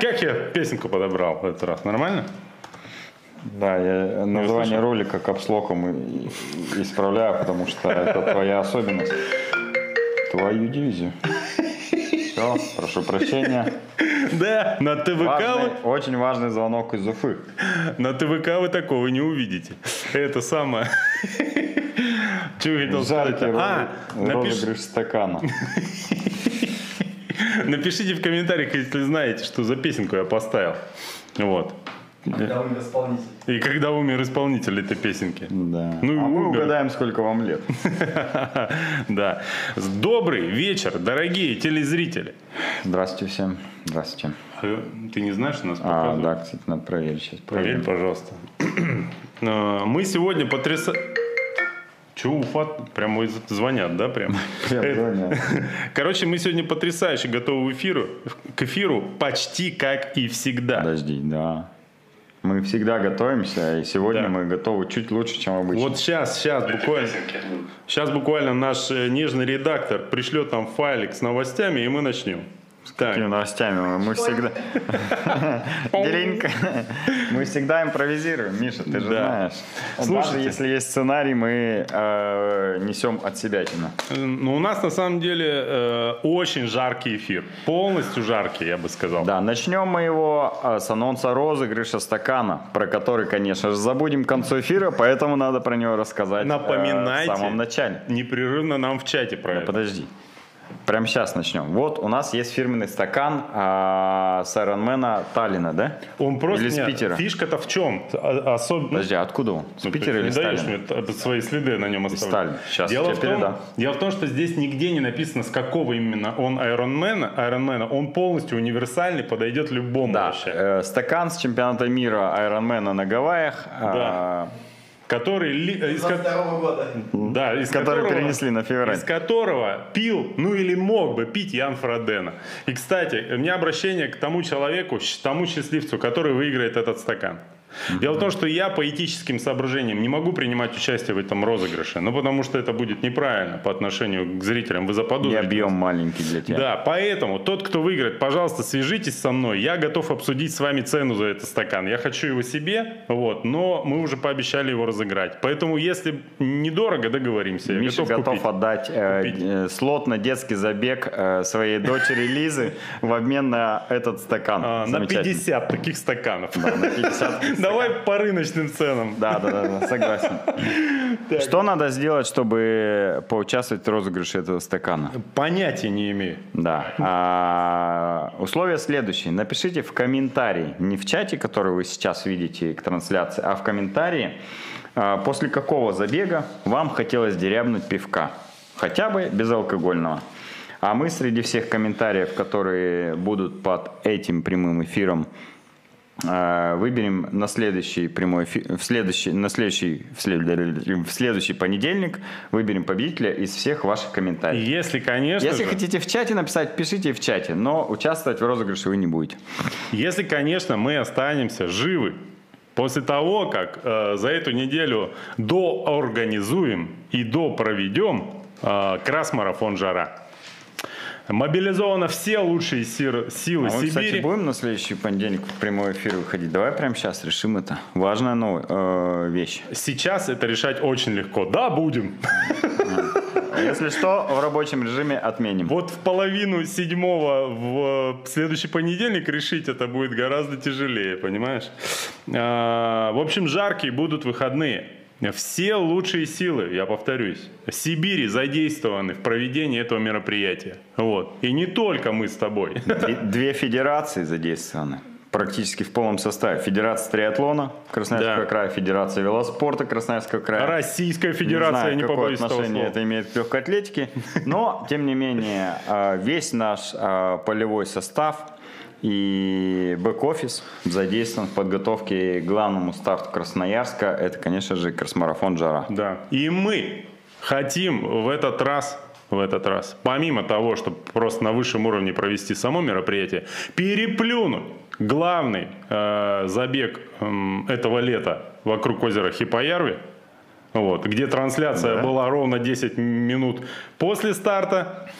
Как я песенку подобрал в этот раз? Нормально? Да, я название слышал? ролика капслоком и- и- исправляю, потому что это твоя особенность. Твою дивизию. Все, прошу прощения. Да, на ТВК Важный, вы, очень важный звонок из Уфы. на ТВК вы такого не увидите. Это самое. Чего я хотел сказать? Жаркий А, розы- напиш- розыгрыш стакана. Напишите в комментариях, если знаете, что за песенку я поставил. Вот. Когда умер исполнитель. И когда умер исполнитель этой песенки. Да. Ну и а мы умер. угадаем, сколько вам лет. Да. Добрый вечер, дорогие телезрители. Здравствуйте всем. Здравствуйте. А Ты не знаешь, нас А, да, кстати, надо проверить сейчас. Проверь, пожалуйста. А, Мы сегодня потряса... Чего, Уфа? Прямо звонят, да, прям? Прям Это- звонят. Короче, мы сегодня потрясающе готовы к эфиру, к эфиру почти как и всегда. Подожди, да. Мы всегда готовимся, и сегодня Да. мы готовы чуть лучше, чем обычно. Вот сейчас, сейчас буквально, сейчас буквально наш э, нежный редактор пришлет нам файлик с новостями, и мы начнем. Так, Какими новостями? Мы всегда... Делинка. Мы всегда импровизируем, Миша, ты же знаешь. Даже Слушайте. если есть сценарий, мы э, несем от себя тина. ну, у нас на самом деле э, очень жаркий эфир, полностью жаркий, я бы сказал. Да, начнем мы его э, с анонса розыгрыша стакана, про который, конечно же, забудем к концу эфира, поэтому надо про него рассказать Напоминайте в самом начале. непрерывно нам в чате про это. Подожди. Прямо сейчас начнем. Вот у нас есть фирменный стакан а, с Айронмена Таллина, да? Он просто Или с нет, Питера? Фишка-то в чем? А- Особенно. Подожди, а откуда он? С Ну, Питера или не даешь Сталина? мне т- это свои следы на нем оставлять. Сталин. Сейчас дело, я в том, передам. дело в том, что здесь нигде не написано, с какого именно он Ironman, Ironman. Он полностью универсальный, подойдет любому Да, вообще. э, стакан с чемпионата мира Айронмена на Гавайях, а, Который, ли- э, из, ко- 22 года. да, из который которого- перенесли на февраль. Из которого пил, ну или мог бы пить Ян Фродена. И, кстати, у меня обращение к тому человеку, тому счастливцу, который выиграет этот стакан. Дело в том, что я по этическим соображениям не могу принимать участие в этом розыгрыше, ну потому что это будет неправильно по отношению к зрителям. Вы И заподозрите. объем маленький для тебя. Да, поэтому тот, кто выиграет, пожалуйста, свяжитесь со мной. Я готов обсудить с вами цену за этот стакан. Я хочу его себе, вот, но мы уже пообещали его разыграть. Поэтому, если недорого, договоримся. Я Миша готов, готов купить. отдать э, Купить. э, слот на детский забег э, своей дочери Лизы в обмен на этот стакан. А, на Замечательно. 50 таких стаканов. Да, на 50. Давай по рыночным ценам. Да, да, да, согласен. Что надо сделать, чтобы поучаствовать в розыгрыше этого стакана? Понятия не имею. Да. А, условия следующие. Напишите в комментарии, не в чате, который вы сейчас видите к трансляции, а в комментарии, а, после какого забега вам хотелось дерябнуть пивка. Хотя бы безалкогольного. А мы среди всех комментариев, которые будут под этим прямым эфиром, выберем на следующий прямой в следующий, на следующий, в след- в следующий понедельник выберем победителя из всех ваших комментариев. Если, конечно Если же, хотите в чате написать, пишите в чате, но участвовать в розыгрыше вы не будете. если, конечно, мы останемся живы после того, как э, за эту неделю доорганизуем и допроведем э, крас-марафон «Жара». Мобилизовано все лучшие силы А мы, Сибири. кстати, будем на следующий понедельник в прямой эфир выходить. Давай прямо сейчас решим это. Важная новая э, вещь. Сейчас это решать очень легко. Да, будем. Если что, в рабочем режиме отменим. Вот в половину седьмого в следующий понедельник решить это будет гораздо тяжелее, понимаешь? А, В общем, жаркие будут выходные. Все лучшие силы, я повторюсь, Сибири задействованы в проведении этого мероприятия. Вот. И не только мы с тобой. Две, федерации задействованы. Практически в полном составе. Федерация триатлона Красноярского Да. края, Федерация велоспорта Красноярского края. Российская не Федерация, знаю, не какое отношение это имеет к легкой атлетике, но, тем не менее, э, весь наш э, полевой состав и бэк-офис задействован в подготовке к главному старту Красноярска. Это, конечно же, кросс-марафон «Жара». Да. И мы хотим в этот раз, в этот раз, помимо того, чтобы просто на высшем уровне провести само мероприятие, переплюнуть главный э, забег эм, этого лета вокруг озера Хипоярви, вот, где трансляция Да. была ровно 10 минут после старта.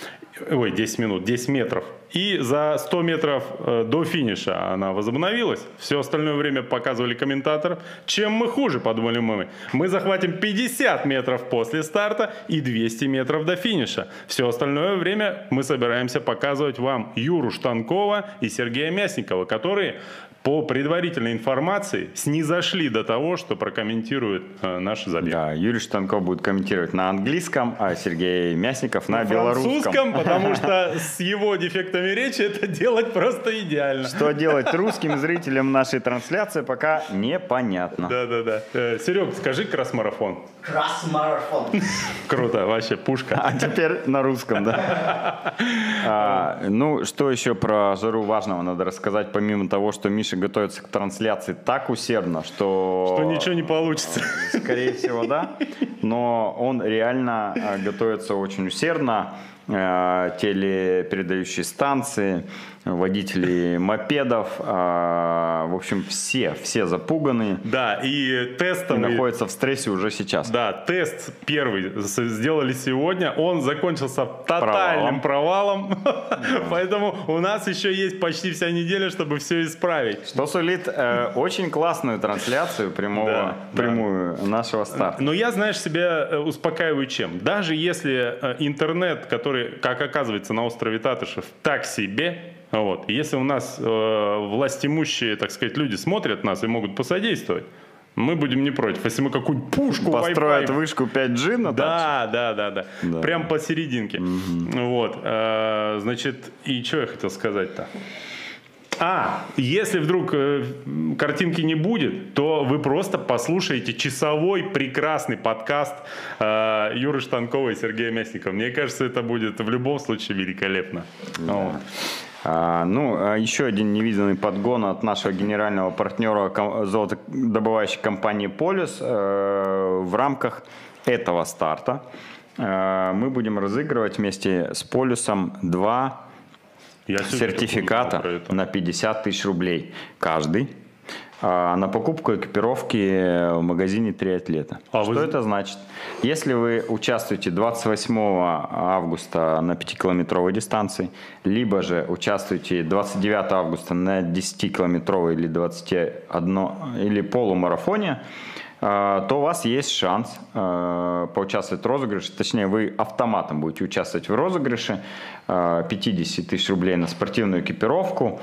Ой, 10 минут, 10 метров. И за 100 метров э, до финиша она возобновилась. Все остальное время показывали комментатор. Чем мы хуже, подумали мы. Мы захватим 50 метров после старта и 200 метров до финиша. Все остальное время мы собираемся показывать вам Юру Штанкова и Сергея Мясникова, которые по предварительной информации снизошли до того, что прокомментируют э, наш забег. Да, Юрий Штанков будет комментировать на английском, а Сергей Мясников на, на белорусском. французском, потому что с его дефектами речи это делать просто идеально. Что делать русским зрителям нашей трансляции, пока непонятно. Да-да-да. Э, Серег, скажи красс-марафон. Красс-марафон. Круто, вообще пушка. А теперь на русском, да. А, ну, что еще про жару важного надо рассказать, помимо того, что Миша готовится к трансляции так усердно, что... Что ничего не получится. Скорее всего, да. Но он реально а, готовится очень усердно. А, телепередающие станции, водители мопедов, а, в общем, все, все запуганы. Да, и тестом... И находятся в стрессе уже сейчас. Да, тест первый сделали сегодня, он закончился тотальным провалом, провалом. поэтому у нас еще есть почти вся неделя, чтобы все исправить. Что сулит э, очень классную трансляцию прямого, да, прямую да. нашего старта. Но я, знаешь, себя э, успокаиваю чем? Даже если э, интернет, который, как оказывается, на острове Татышев так себе, вот. Если у нас э, властимущие, так сказать, люди смотрят нас и могут посодействовать, мы будем не против. Если мы какую-нибудь пушку Построят Wi-Fi... вышку 5G на да, да, да, да, да. Прям посерединке. Угу. Вот. Э, значит, и что я хотел сказать-то? А, если вдруг э, картинки не будет, то вы просто послушаете часовой прекрасный подкаст э, Юры Штанкова и Сергея Мясникова. Мне кажется, это будет в любом случае великолепно. Да. Вот. А, ну, а еще один невиданный подгон от нашего генерального партнера золотодобывающей компании «Полюс» э, в рамках этого старта. Э, мы будем разыгрывать вместе с «Полюсом» два Я сертификата на 50 тысяч рублей каждый а, на покупку экипировки в магазине «Три атлета». А Что вы... это значит? Если вы участвуете 28 августа на 5-километровой дистанции, либо же участвуете 29 августа на 10-километровой или 21 или полумарафоне, а, то у вас есть шанс а, поучаствовать в розыгрыше. Точнее, вы автоматом будете участвовать в розыгрыше 50 тысяч рублей на спортивную экипировку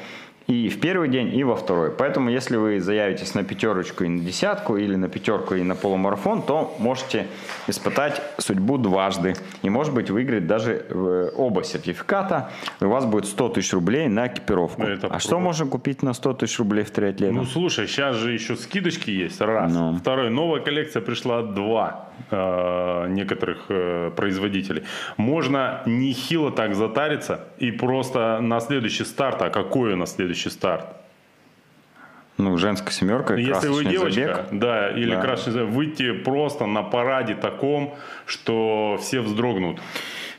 и в первый день, и во второй. Поэтому, если вы заявитесь на пятерочку и на десятку, или на пятерку и на полумарафон, то можете испытать судьбу дважды. И, может быть, выиграть даже э, оба сертификата. И у вас будет 100 тысяч рублей на экипировку. Это а круто. что можно купить на 100 тысяч рублей в триатлете? Ну, слушай, сейчас же еще скидочки есть. Раз. Ну. Второй. Новая коллекция пришла. Два. Э, некоторых э, производителей. Можно нехило так затариться и просто на следующий старт, а какой на следующий старт? Ну, женская семерка, Если вы девочка, забег. да, или да. красный забег, выйти просто на параде таком, что все вздрогнут.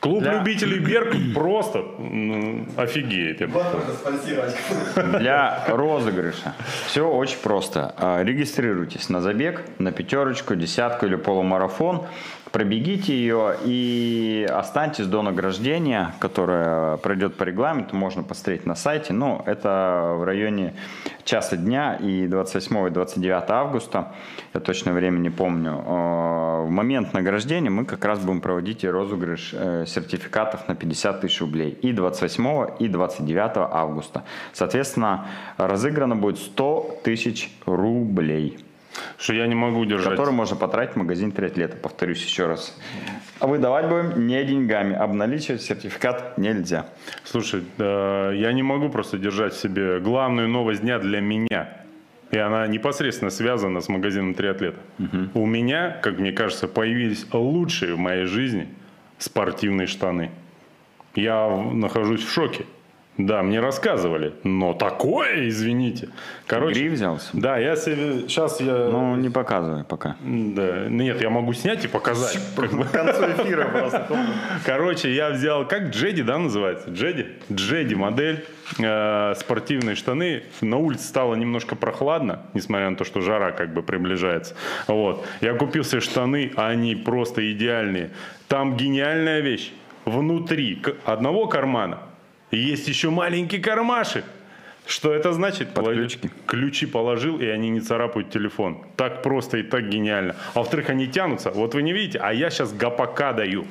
Клуб для... любителей Берг просто ну, офигеет. Я бы Для розыгрыша все очень просто. А, регистрируйтесь на забег, на пятерочку, десятку или полумарафон пробегите ее и останьтесь до награждения, которое пройдет по регламенту, можно посмотреть на сайте. Ну, это в районе часа дня и 28 и 29 августа, я точно время не помню. Э, в момент награждения мы как раз будем проводить розыгрыш э, сертификатов на 50 тысяч рублей и 28 и 29 августа. Соответственно, разыграно будет 100 тысяч рублей. Что я не могу держать. Который можно потратить в магазин триатлета, повторюсь еще раз. А выдавать будем не деньгами, обналичивать сертификат нельзя. Слушай, я не могу просто держать в себе главную новость дня для меня. И она непосредственно связана с магазином триатлета. Угу. У меня, как мне кажется, появились лучшие в моей жизни спортивные штаны. Я нахожусь в шоке. Да, мне рассказывали. Но такое, извините. Короче, Гриф взялся? Да, я себе... Сейчас я... Ну, не показывай пока. Да. Нет, я могу снять и показать. К концу эфира просто. Короче, я взял... Как Джеди, да, называется? Джеди? Джеди модель. Э, спортивные штаны. На улице стало немножко прохладно, несмотря на то, что жара как бы приближается. Вот. Я купил себе штаны, они просто идеальные. Там гениальная вещь внутри одного кармана есть еще маленький кармашек. Что это значит? Под Положи- ключики. Ключи положил, и они не царапают телефон. Так просто и так гениально. А во-вторых, они тянутся. Вот вы не видите, а я сейчас гопака даю.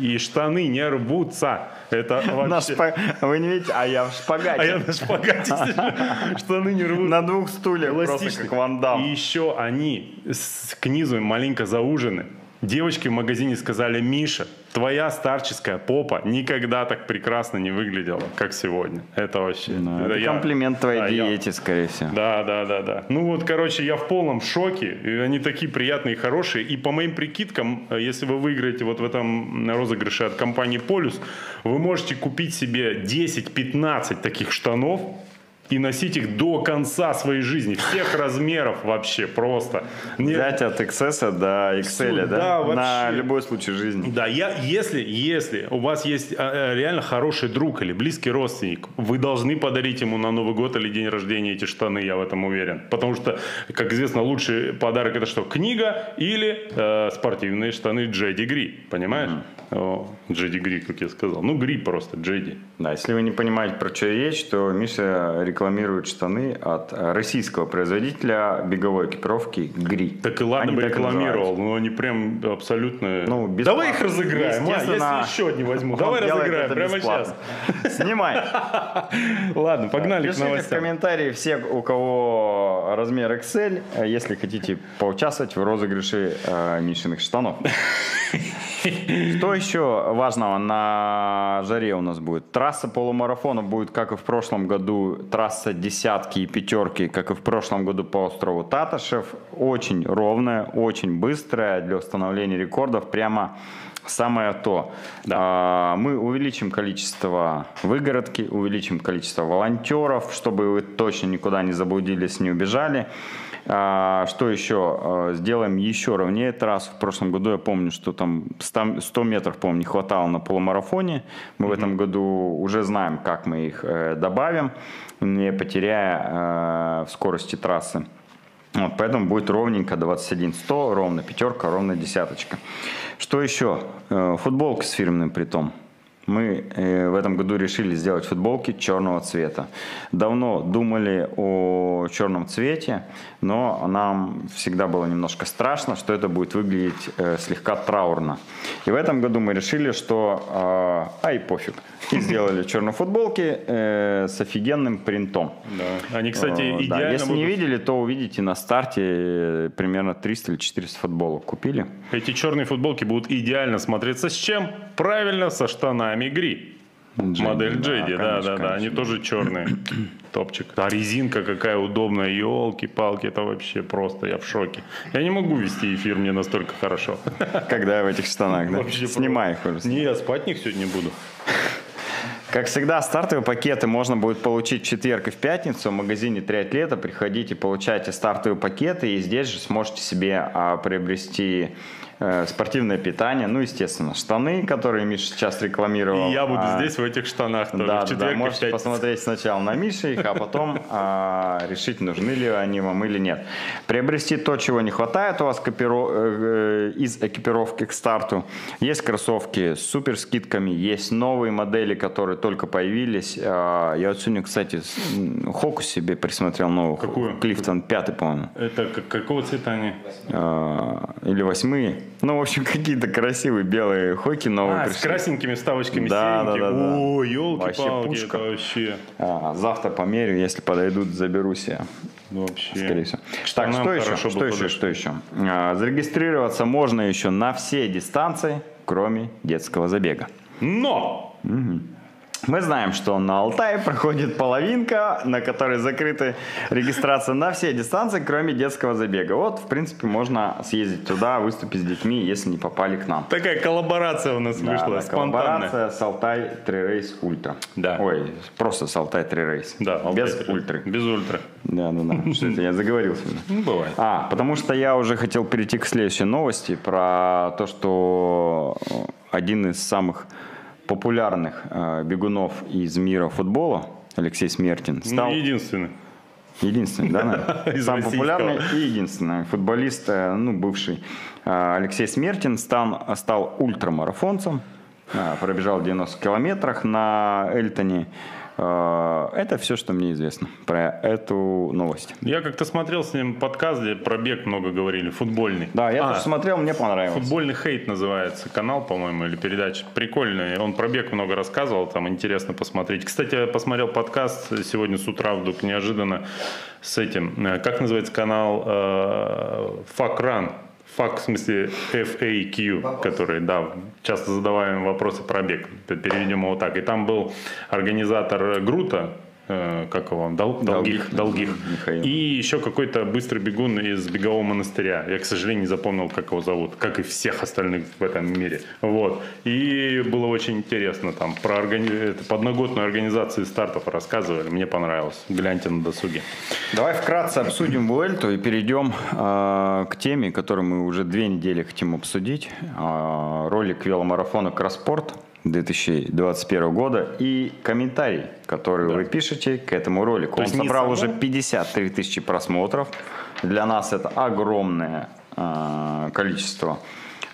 И штаны не рвутся. Это вообще... шпа- Вы не видите, а я в шпагате. А я на шпагате. Штаны не рвутся. На двух стульях, просто как Ван Дам. И еще они с, к низу маленько заужены. Девочки в магазине сказали, Миша, твоя старческая попа никогда так прекрасно не выглядела, как сегодня. Это вообще... Ну, это я- комплимент твоей Да, я- диете, скорее всего. Да, да, да, да. Ну вот, короче, я в полном шоке. И они такие приятные хорошие. И по моим прикидкам, э, если вы выиграете вот в этом розыгрыше от компании Полюс, вы можете купить себе 10-15 таких штанов и носить их до конца своей жизни. Всех размеров вообще просто. Не- Взять от XS до XL, да? Да, На вообще. любой случай жизни. Да, я, если, если у вас есть э, э, реально хороший друг или близкий родственник, вы должны подарить ему на Новый год или день рождения эти штаны, я в этом уверен. Потому что, как известно, лучший подарок это что? Книга или э, спортивные штаны Джеди Гри. Понимаешь? О, Джеди Гри, как я сказал. Ну, Гри просто, Джеди. Да, если вы не понимаете, про что речь, то Миша рекламирует штаны от российского производителя беговой экипировки ГРИ. Так и ладно Они бы рекламировал, но они прям абсолютно... Ну, бесплатно. Давай их разыграем, а, если еще одни возьму. Давай разыграем прямо сейчас. Снимай. Ладно, погнали к Пишите в новостям. комментарии все, у кого размер XL, э, если хотите поучаствовать в розыгрыше э, Мишиных штанов. Что еще важного на жаре у нас будет? Трасса полумарафона будет, как и в прошлом году, трасса десятки и пятерки, как и в прошлом году по острову Таташев. Очень ровная, очень быстрая для установления рекордов. Прямо самое то. А, Мы увеличим количество выгородки, увеличим количество волонтеров, чтобы вы точно никуда не заблудились, не убежали. А, Что еще? А, Сделаем еще ровнее трассу. В прошлом году я помню, что там 100 100 метров, по-моему, не хватало на полумарафоне. Мы в этом году уже знаем, как мы их э, добавим, не потеряя э, в скорости трассы. Вот, поэтому будет ровненько 21-100, ровно пятерка, ровно десяточка. Что еще? Э, Футболка с фирменным притом. Мы э, в этом году решили сделать футболки черного цвета. Давно думали о черном цвете, но нам всегда было немножко страшно, что это будет выглядеть э, слегка траурно. И в этом году мы решили, что э, ай пофиг. И сделали черные футболки э, с офигенным принтом. Да. Они, кстати, Э, да, идеально Если не видели, то увидите на старте примерно 300 или 400 футболок купили. Эти черные футболки будут идеально смотреться с чем? Правильно, со штанами Гри. Джейди, Модель да, Джейди, да, конечно, да, да, они конечно. тоже черные. Топчик. А резинка какая удобная, елки-палки, это вообще просто, я в шоке. Я не могу вести эфир, мне настолько хорошо. Когда в этих штанах, да? Вообще Снимай их уже. Не, я спать в них сегодня буду. Как всегда, стартовые пакеты можно будет получить в четверг и в пятницу в магазине «Триатлета». Приходите, получайте стартовые пакеты, и здесь же сможете себе а, приобрести спортивное питание, ну, естественно, штаны, которые Миша сейчас рекламировал. И я буду А, здесь в этих штанах тоже, Да, в да, четверг в можете посмотреть сначала на Мише их, а потом а, решить, нужны ли они вам или нет. Приобрести то, чего не хватает у вас копиро- э, э, из экипировки к старту. Есть кроссовки с супер скидками, есть новые модели, которые только появились. А, я вот сегодня, кстати, Хоку себе присмотрел новую. Какую? Клифтон, пятый, по-моему. Это как- какого цвета они? А, или восьмые. Ну, в общем, какие-то красивые белые хоки новые А, с пришли. красненькими вставочками Да, серенькие. да, да, да. О, Вообще елки-палки, пушка. это вообще... А, завтра померю, если подойдут, заберу себе. Вообще. Скорее всего. К Так, штанам что еще? Что еще? Что еще? А, зарегистрироваться можно еще на все дистанции, кроме детского забега. Но! Мы знаем, что на Алтае проходит половинка, на которой закрыта регистрация на все дистанции, кроме детского забега. Вот, в принципе, можно съездить туда, выступить с детьми, если не попали к нам. Такая коллаборация у нас Да, вышла, да, спонтанная. коллаборация с Алтай Трирейс Ультра. Да. Ой, просто с Алтай Трирейс. Да, Без Алтай- ультры. Без ультры. Да, да, да. Что это, я заговорился. Ну, бывает. А, потому что я уже хотел перейти к следующей новости про то, что один из самых популярных э, бегунов из мира футбола, Алексей Смертин, стал Ну, единственный. единственный, да, самый российского. популярный и единственный футболист, э, ну, бывший э, Алексей Смертин стал, стал ультрамарафонцем. а, пробежал 90 километрах на Эльтоне. А, Это все, что мне известно про эту новость. Я как-то смотрел с ним подкаст, где про бег много говорили, футбольный. Да, я А, тоже смотрел, мне понравилось. Футбольный хейт называется канал, по-моему, или передача. Прикольный. Он про бег много рассказывал, там интересно посмотреть. Кстати, я посмотрел подкаст сегодня с утра вдруг неожиданно с этим. э, Как называется канал? Э, Fuck Run. Fuck, в смысле FAQ, который, да, часто задаваем вопросы про бег. Переведем его так. И там был организатор Грута, как его, Дол- Долгих, Долгих, Долгих. Михаил. И еще какой-то быстрый бегун из бегового монастыря. Я, к сожалению, не запомнил, как его зовут, как и всех остальных в этом мире. Вот. И было очень интересно там про органи... это, подноготную организацию стартов рассказывали. Мне понравилось. Гляньте на досуге. Давай вкратце обсудим Vuelta и перейдем э, к теме, которую мы уже две недели хотим обсудить. Э, ролик веломарафона Кросспорт 2021 года и комментарий, который вы пишете к этому ролику. То Он собрал уже 53 тысячи просмотров. Для нас это огромное э, количество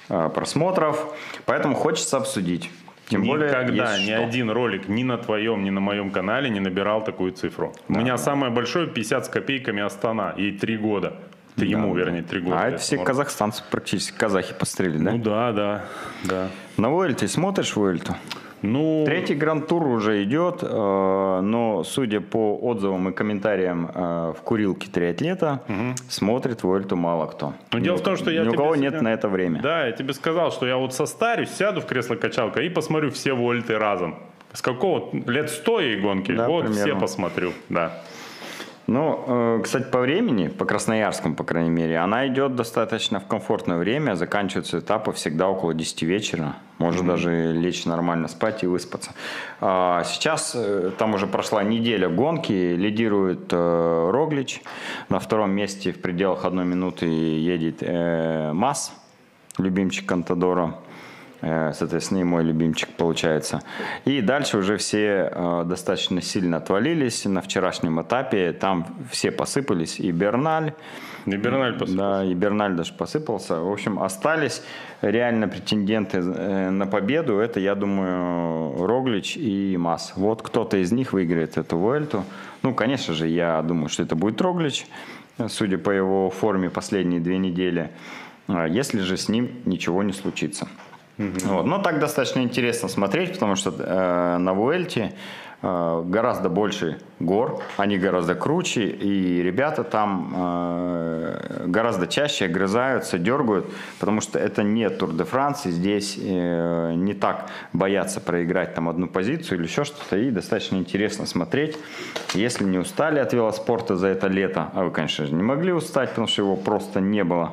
э, просмотров, поэтому хочется обсудить. Тем более, Никогда есть ни что. один ролик ни на твоем, ни на моем канале не набирал такую цифру. У меня самое большое 50 с копейками Астана. Ей три года. Ты ему, вернее, три года. А это все казахстанцы практически, казахи пострели, да? Ну да, да, да. На Vuelta смотришь Vuelta? Ну, Третий гранд-тур уже идет, э, но судя по отзывам и комментариям э, в курилке триатлета, смотрит Vuelta мало кто. Ну, дело в том, что я Ни у кого сегодня- нет на это время. Да, я тебе сказал, что я вот состарюсь, сяду в кресло-качалка и посмотрю все вольты разом. С какого лет 100 ей гонки? Да, вот примерно. все посмотрю, да. Ну, э, кстати, по времени, по Красноярскому, по крайней мере, она идет достаточно в комфортное время. Заканчиваются этапы всегда около 10 вечера. Можно даже лечь нормально спать и выспаться. А Сейчас э, там уже прошла неделя гонки. Лидирует э, Роглич. На втором месте в пределах одной минуты едет Масс, любимчик Контадора. Э, Соответственно, и мой любимчик получается. И дальше уже все э, достаточно сильно отвалились на вчерашнем этапе. Там все посыпались. И Берналь, И Берналь посмотрел. да, и Берналь даже посыпался. В общем, остались реально претенденты э, на победу. Это, я думаю, Роглич и Масс. Вот кто-то из них выиграет эту Vuelta. Ну, конечно же, я думаю, что это будет Роглич, судя по его форме последние две недели. А Если же с ним ничего не случится. Вот. Но так достаточно интересно смотреть, потому что э, на Вуэльте э, гораздо больше гор, они гораздо круче, и ребята там э, гораздо чаще огрызаются, дергают, потому что это не Тур де Франс, и здесь э, не так боятся проиграть там одну позицию или еще что-то, и достаточно интересно смотреть. Если не устали от велоспорта за это лето, а вы, конечно же, не могли устать, потому что его просто не было,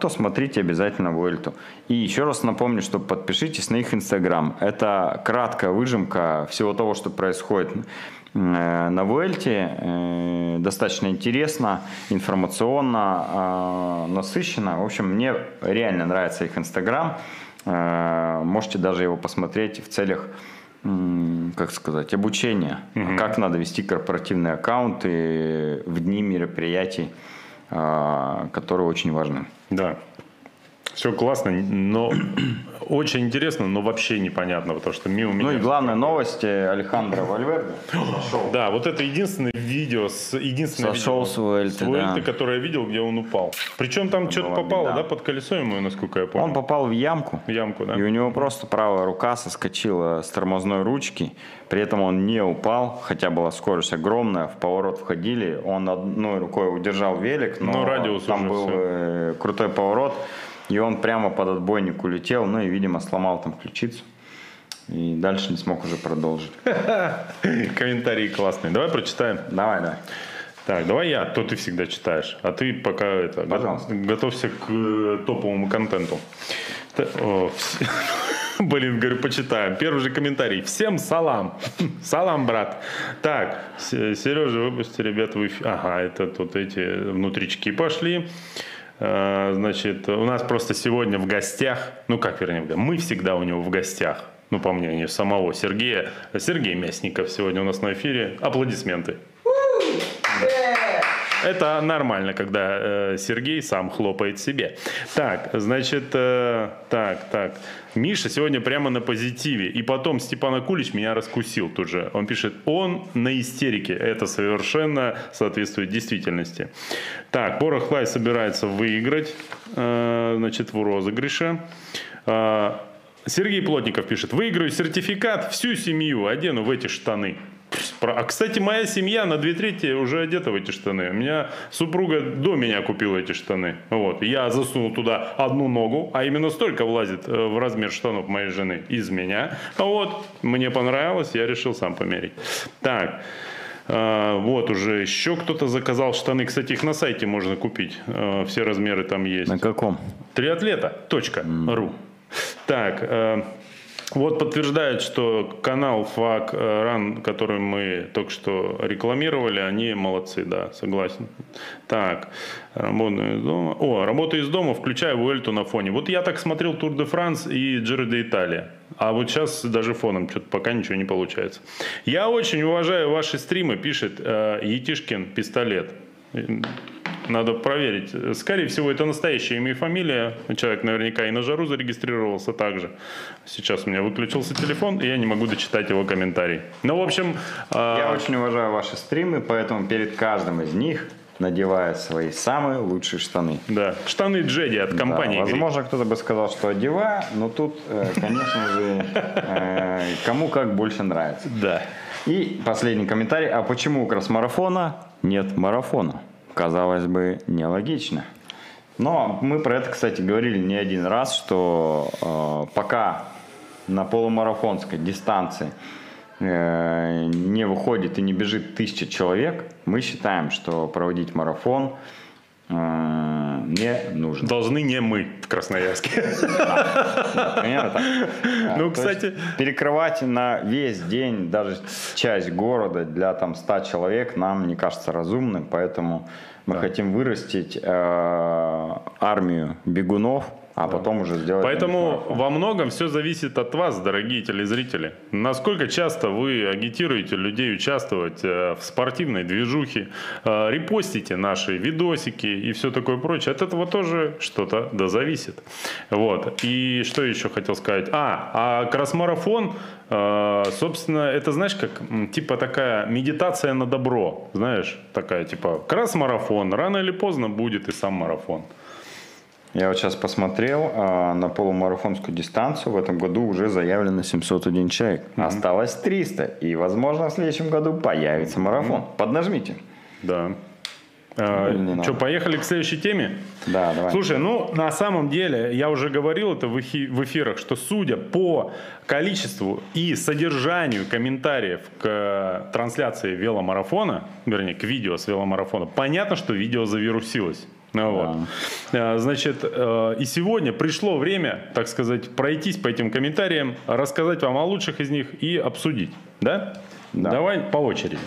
то смотрите обязательно Vuelta. И еще раз напомню, что подпишитесь на их инстаграм. Это краткая выжимка всего того, что происходит э, на Vuelta. Э, Достаточно интересно, информационно, э, насыщенно. В общем, мне реально нравится их инстаграм. Э, Можете даже его посмотреть в целях как сказать, обучения, как надо вести корпоративные аккаунты в дни мероприятий, а, которые очень важны. Да. Все классно, но очень интересно, но вообще непонятно, потому что мимо меня... Ну и главная новость, Алехандро Вальверде. Да, вот это единственное видео, с, единственное Сошел видео с Vuelta, да. которое я видел, где он упал. Причем там что-то была попало, беда. да, под колесо ему, насколько я помню. Он попал в ямку, В ямку, да? и у него просто правая рука соскочила с тормозной ручки. При этом он не упал, хотя была скорость огромная, в поворот входили. Он одной рукой удержал велик, но, Но радиус там был всё. э, крутой поворот. И он прямо под отбойник улетел, ну и, видимо, сломал там ключицу. И дальше не смог уже продолжить. Комментарии классные. Давай прочитаем. Давай, давай. Так, давай я, то ты всегда читаешь. А ты пока это, Пожалуйста. готовься к э, топовому контенту. Т- о, Блин, говорю, почитаем. Первый же комментарий. Всем салам. Салам, брат. Так, Сережа, выпусти ребят в эфир. Ага, это тут эти внутрички пошли. А, Значит, у нас просто сегодня в гостях, ну как вернее, мы всегда у него в гостях, ну по мнению самого Сергея, Сергей Мясников сегодня у нас на эфире. Аплодисменты. Это нормально, когда э, Сергей сам хлопает себе. Так, значит, э, так, так. Миша сегодня прямо на позитиве. И потом Степан Акулич меня раскусил тут же. Он пишет, он на истерике. Это совершенно соответствует действительности. Так, Порох Лай собирается выиграть, э, значит, в розыгрыше. Э, Сергей Плотников пишет, выиграю сертификат, всю семью одену в эти штаны. А, кстати, моя семья на две трети уже одета в эти штаны. У меня супруга до меня купила эти штаны. Вот. Я засунул туда одну ногу, а именно столько влазит э, в размер штанов моей жены из меня. Вот, мне понравилось, я решил сам померить. Так. А, вот уже еще кто-то заказал штаны. Кстати, их на сайте можно купить. А, все размеры там есть. На каком? Триатлета.ру. Так, э, вот подтверждают, что канал ФАК э, РАН, который мы только что рекламировали, они молодцы, да, согласен. Так, работаю из дома. О, работаю из дома, включаю Вуэльту на фоне. Вот я так смотрел Тур де Франс и Джиро де Италия. А вот сейчас даже фоном что-то пока ничего не получается. Я очень уважаю ваши стримы, пишет э, Етишкин Пистолет. Надо проверить. Скорее всего, это настоящее имя и фамилия. Человек наверняка и на жару зарегистрировался также. Сейчас у меня выключился телефон, и я не могу дочитать его комментарий. Ну, в общем... Я а... очень уважаю ваши стримы, поэтому перед каждым из них надевая свои самые лучшие штаны. Да, штаны Джеди от компании. Да, возможно, кто-то бы сказал, что одеваю, но тут, э, конечно же, э, кому как больше нравится. Да. И последний комментарий. А почему у кросс-марафона нет марафона? Казалось бы, нелогично. Но мы про это, кстати, говорили не один раз, что э, пока на полумарафонской дистанции э, не выходит и не бежит тысяча человек, мы считаем, что проводить марафон не нужно. Должны не мы в Красноярске. Примерно так. Ну, кстати... Перекрывать на весь день даже часть города для там 100 человек нам не кажется разумным, поэтому мы да. хотим вырастить э, армию бегунов, а да. потом уже сделать. Поэтому во многом все зависит от вас, дорогие телезрители. Насколько часто вы агитируете людей участвовать э, в спортивной движухе, э, репостите наши видосики и все такое прочее. От этого тоже что-то да зависит. Вот. И что еще хотел сказать? А, а кросс-марафон а, собственно, это, знаешь, как типа такая медитация на добро, знаешь, такая типа крас-марафон, рано или поздно будет и сам марафон. Я вот сейчас посмотрел а, на полумарафонскую дистанцию. В этом году уже заявлено 701 человек. Mm-hmm. Осталось 300. И, возможно, в следующем году появится марафон. Mm-hmm. Поднажмите. Да. А, что, поехали к следующей теме? Да, давай. Слушай, ну, на самом деле, я уже говорил это в, эфи- в эфирах, что судя по количеству и содержанию комментариев к трансляции веломарафона, вернее, к видео с веломарафона, понятно, что видео завирусилось. Ну, вот. А, значит, э, и сегодня пришло время, так сказать, пройтись по этим комментариям, рассказать вам о лучших из них и обсудить. Да? Да. Давай по очереди.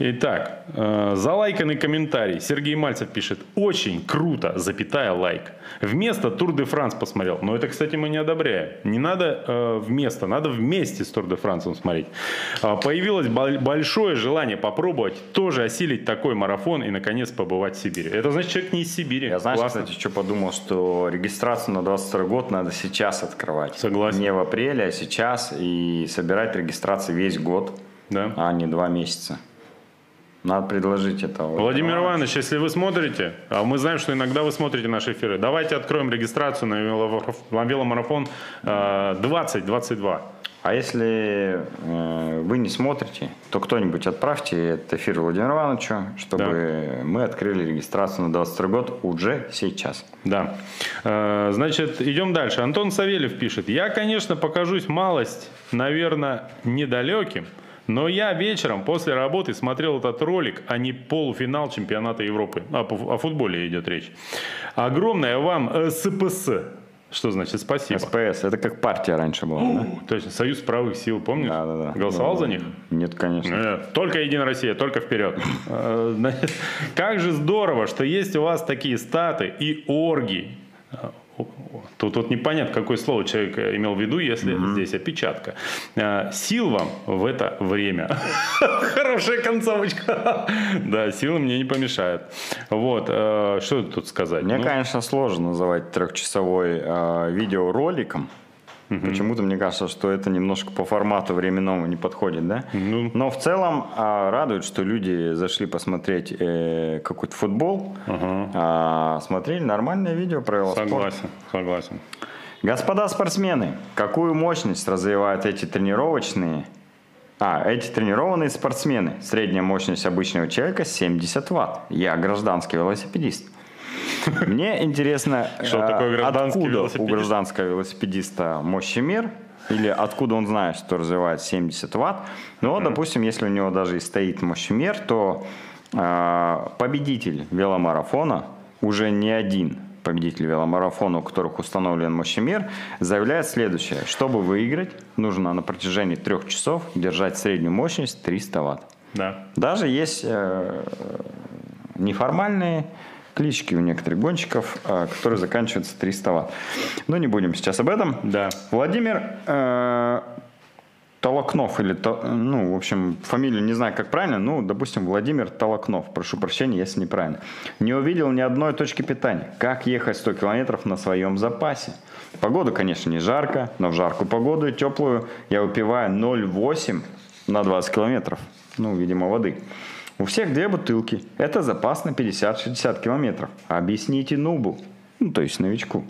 Итак, э, залайканный комментарий. Сергей Мальцев пишет. Очень круто, запятая лайк. Вместо Тур де Франс посмотрел. Но это, кстати, мы не одобряем. Не надо э, вместо, надо вместе с Тур де Франсом смотреть. Э, появилось большое желание попробовать тоже осилить такой марафон и, наконец, побывать в Сибири. Это значит, человек не из Сибири. Я, знаешь, Классно. кстати, что подумал, что регистрацию на 22 год надо сейчас открывать. Согласен. Не в апреле, а сейчас. И собирать регистрации весь год да. а не два месяца. Надо предложить это. Владимир. Иванович, если вы смотрите, а мы знаем, что иногда вы смотрите наши эфиры, давайте откроем регистрацию на веломарафон 2022. Э, а если э, вы не смотрите, то кто-нибудь отправьте этот эфир Владимиру Ивановичу, чтобы да. мы открыли регистрацию на 22 год уже сейчас. Да. Э, значит, идем дальше. Антон Савельев пишет. Я, конечно, покажусь малость, наверное, недалеким, но я вечером после работы смотрел этот ролик, а не полуфинал чемпионата Европы. А, о футболе идет речь. Огромное вам э, СПС. Что значит спасибо? СПС, это как партия раньше была, О, да? Точно, Союз правых сил, помнишь? Да, да, да. Голосовал да, за них? Нет, конечно. Нет, только Единая Россия, только вперед. Э, как же здорово, что есть у вас такие статы и орги Тут вот непонятно, какое слово человек имел в виду, если mm-hmm. здесь опечатка. А, сил вам в это время. Хорошая концовочка. да, силы мне не помешают. Вот, а, что тут сказать? Мне, ну, конечно, сложно называть трехчасовой видеороликом. Угу. Почему-то мне кажется, что это немножко по формату временному не подходит, да? Ну. Но в целом а, радует, что люди зашли посмотреть э, какой-то футбол, угу. а, смотрели нормальное видео про велоспорт. Согласен, согласен. Господа спортсмены, какую мощность развивают эти тренировочные а, эти тренированные спортсмены. Средняя мощность обычного человека 70 ватт. Я гражданский велосипедист. Мне интересно, что такое э, гражданский откуда у гражданского велосипедиста мощемер, или откуда он знает, что развивает 70 ватт. Но, допустим, если у него даже и стоит мощемер, то э, победитель веломарафона уже не один победитель веломарафона, у которых установлен мощемер, заявляет следующее. Чтобы выиграть, нужно на протяжении трех часов держать среднюю мощность 300 ватт. Да. Даже есть э, неформальные клички у некоторых гонщиков, а, которые заканчиваются 300 ватт. Но не будем сейчас об этом. Да. Владимир э, Толокнов или, ну, в общем, фамилию не знаю, как правильно, ну, допустим, Владимир Толокнов, прошу прощения, если неправильно, не увидел ни одной точки питания. Как ехать 100 километров на своем запасе? Погода, конечно, не жарко, но в жаркую погоду и теплую я выпиваю 0,8 на 20 километров. Ну, видимо, воды. У всех две бутылки. Это запас на 50-60 километров. Объясните нубу, ну, то есть новичку.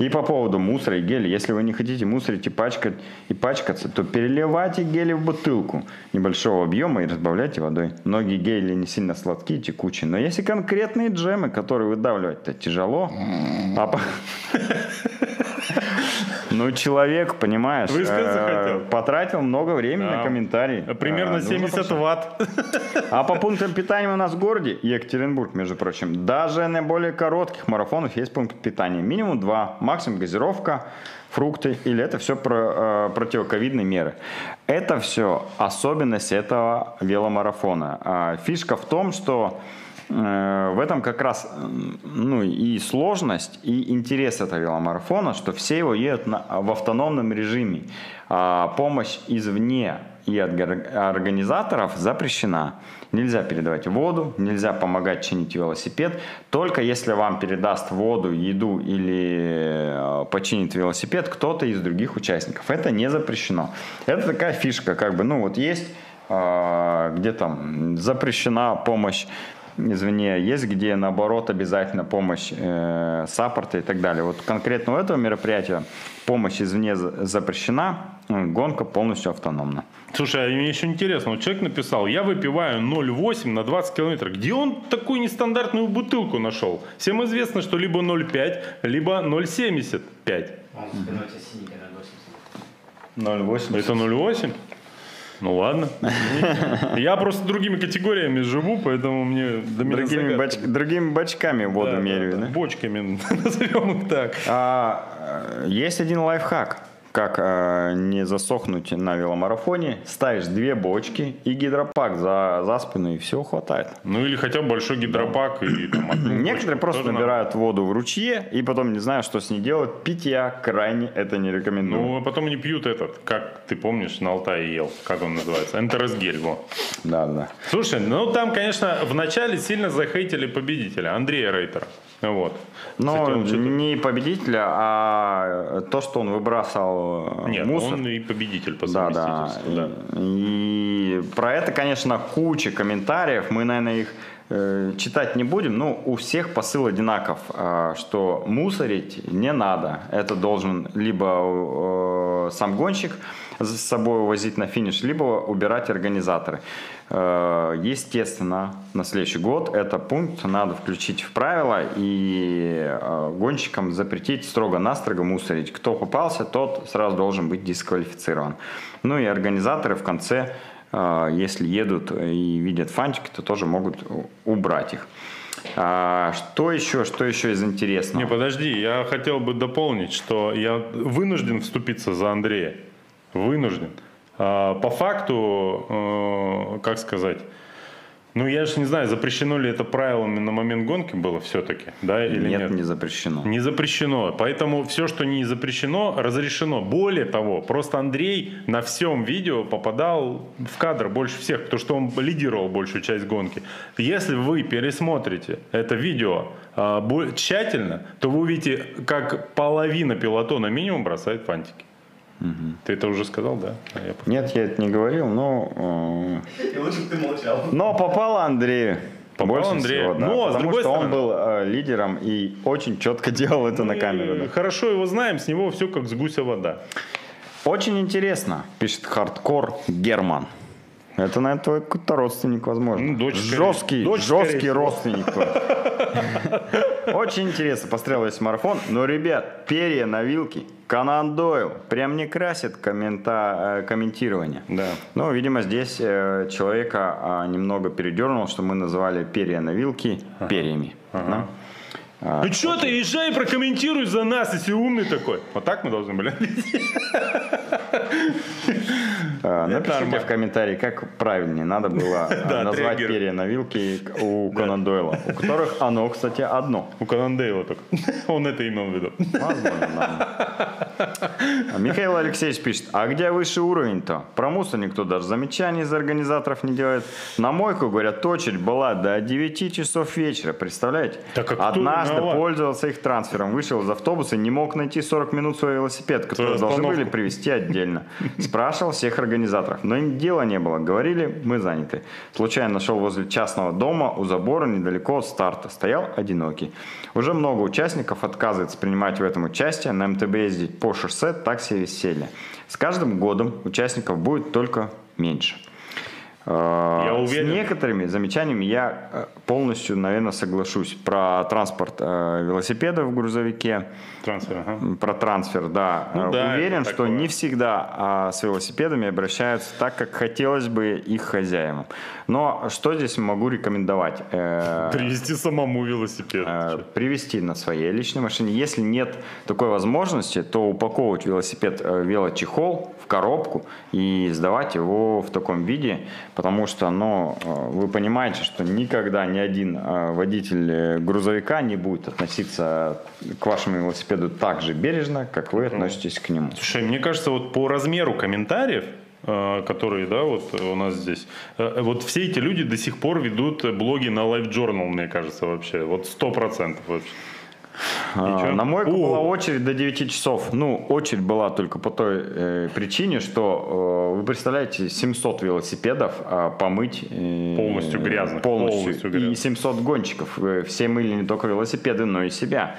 И по поводу мусора и геля. Если вы не хотите мусорить и, пачкать, и пачкаться, то переливайте гели в бутылку небольшого объема и разбавляйте водой. Многие гели не сильно сладкие, текучие. Но есть и конкретные джемы, которые выдавливать это тяжело. А Ну, человек, понимаешь, э, потратил много времени на комментарии. Примерно 70 ну, ватт. А по пунктам питания у нас в городе, Екатеринбург, между прочим, даже на более коротких марафонах есть пункт питания. Минимум два, максимум газировка, фрукты, или это все про, э, противоковидные меры. Это все особенность этого веломарафона. А фишка в том, что Э, в этом как раз ну, и сложность, и интерес этого веломарафона, что все его едут на, в автономном режиме. А помощь извне и от организаторов запрещена. Нельзя передавать воду, нельзя помогать чинить велосипед. Только если вам передаст воду, еду или э, починит велосипед кто-то из других участников. Это не запрещено. Это такая фишка, как бы, ну вот есть а, где там запрещена помощь извини, есть где наоборот обязательно помощь э, саппорта и так далее. Вот конкретно у этого мероприятия помощь извне запрещена, гонка полностью автономна. Слушай, а мне еще интересно, вот человек написал, я выпиваю 0,8 на 20 километров. Где он такую нестандартную бутылку нашел? Всем известно, что либо 0,5, либо 0,75. 0,8. Это 0,8? Ну ладно. Я просто другими категориями живу, поэтому мне до меня другими, бач, другими бачками воду да, меряю. Да, да. Бочками, назовем их так. А, есть один лайфхак как э, не засохнуть на веломарафоне, ставишь две бочки и гидропак за, за спину, и все хватает. Ну или хотя бы большой гидропак. И, там, Некоторые просто набирают надо. воду в ручье и потом не знаю, что с ней делать. Пить я крайне это не рекомендую. Ну, а потом они пьют этот, как ты помнишь, на Алтае ел, как он называется, энтеросгель. Во. Да, да. Слушай, ну там, конечно, в начале сильно захейтили победителя, Андрея Рейтера. Вот. Но не победителя, а то, что он выбрасывал э, Нет, мусор. он и победитель по да, да. да. И, и про это, конечно, куча комментариев. Мы, наверное, их э, читать не будем. Но у всех посыл одинаков, э, что мусорить не надо. Это должен либо э, сам гонщик с собой увозить на финиш, либо убирать организаторы. Э, естественно, на следующий год этот пункт надо включить в правила и э, гонщикам запретить строго-настрого мусорить. Кто попался, тот сразу должен быть дисквалифицирован. Ну и организаторы в конце, э, если едут и видят фантики, то тоже могут убрать их. А, что еще, что еще из интересного? Не, подожди, я хотел бы дополнить, что я вынужден вступиться за Андрея. Вынужден. А, по факту, э, как сказать, Ну, я же не знаю, запрещено ли это правилами на момент гонки было все-таки, да, или нет? Нет, не запрещено. Не запрещено. Поэтому все, что не запрещено, разрешено. Более того, просто Андрей на всем видео попадал в кадр больше всех, потому что он лидировал большую часть гонки. Если вы пересмотрите это видео а, тщательно, то вы увидите, как половина пилотона минимум бросает фантики. Ты это уже сказал, да? А я Нет, я это не говорил, но... э, И лучше бы ты молчал. Но попало Андрею. Попало Больше Андрею. всего, да. Но, с Потому другой что он стороны- был э, лидером и очень четко делал это на Мы камеру. да. Хорошо его знаем, с него все как с гуся вода. Очень интересно, пишет хардкор Герман. Это, наверное, твой какой-то родственник, возможно. Ну, дочь, жесткий, Дочь, жесткий родственник. Очень интересно, посмотрел весь марафон. Но, ребят, перья на вилке, Канан Дойл прям не красит коммента- э, комментирование. Да. Ну, видимо, здесь э, человека а, немного передернул, что мы называли перья на вилке перьями. Да? А, Ну что ты, езжай и прокомментируй за нас, если умный такой. Вот так мы должны были. А, Напишите в комментарии, как правильнее надо было а, назвать перья на вилке у Конан Дойла, у которых оно, кстати, одно. У Канандейла только. Он это имел в виду. Возможно, Михаил Алексеевич пишет, а где высший уровень-то? Про мусор никто даже замечаний из организаторов не делает. На мойку, говорят, очередь была до 9 часов вечера, представляете? Так а Однажды виноват? пользовался их трансфером, вышел из автобуса и не мог найти 40 минут свой велосипед, который должны остановку. были привезти отдельно. Спрашивал всех организаторов, но им дела не было. Говорили, мы заняты. Случайно нашел возле частного дома у забора недалеко от старта. Стоял одинокий. Уже много участников отказывается принимать в этом участие. На МТБ ездить по шоссе так себе веселье. С каждым годом участников будет только меньше. Э, Я С уверен. некоторыми замечаниями я э, полностью, наверное, соглашусь. Про транспорт э, велосипедов в грузовике, Трансфер, ага. Про трансфер, да. Ну да, Уверен, что такое. не всегда а, с велосипедами обращаются так, как хотелось бы их хозяевам. Но что здесь могу рекомендовать? Э, Привезти самому велосипед. э, Привезти на своей личной машине. Если нет такой возможности, то упаковывать велосипед э, в велочехол в коробку и сдавать его в таком виде, потому что, ну, э, вы понимаете, что никогда ни один э, водитель э, грузовика не будет относиться к вашему велосипеду так же бережно, как вы относитесь к нему. Слушай, мне кажется, вот по размеру комментариев, э, которые, да, вот у нас здесь, э, вот все эти люди до сих пор ведут блоги на Life Journal, мне кажется, вообще. Вот сто процентов вообще. А? На мойку О. была очередь до 9 часов. Ну, очередь была только по той э, причине, что э, вы представляете, 700 велосипедов а, помыть э, Полностью грязных, полностью, полностью и грязных. 700 гонщиков. Э, Все мыли не только велосипеды, но и себя.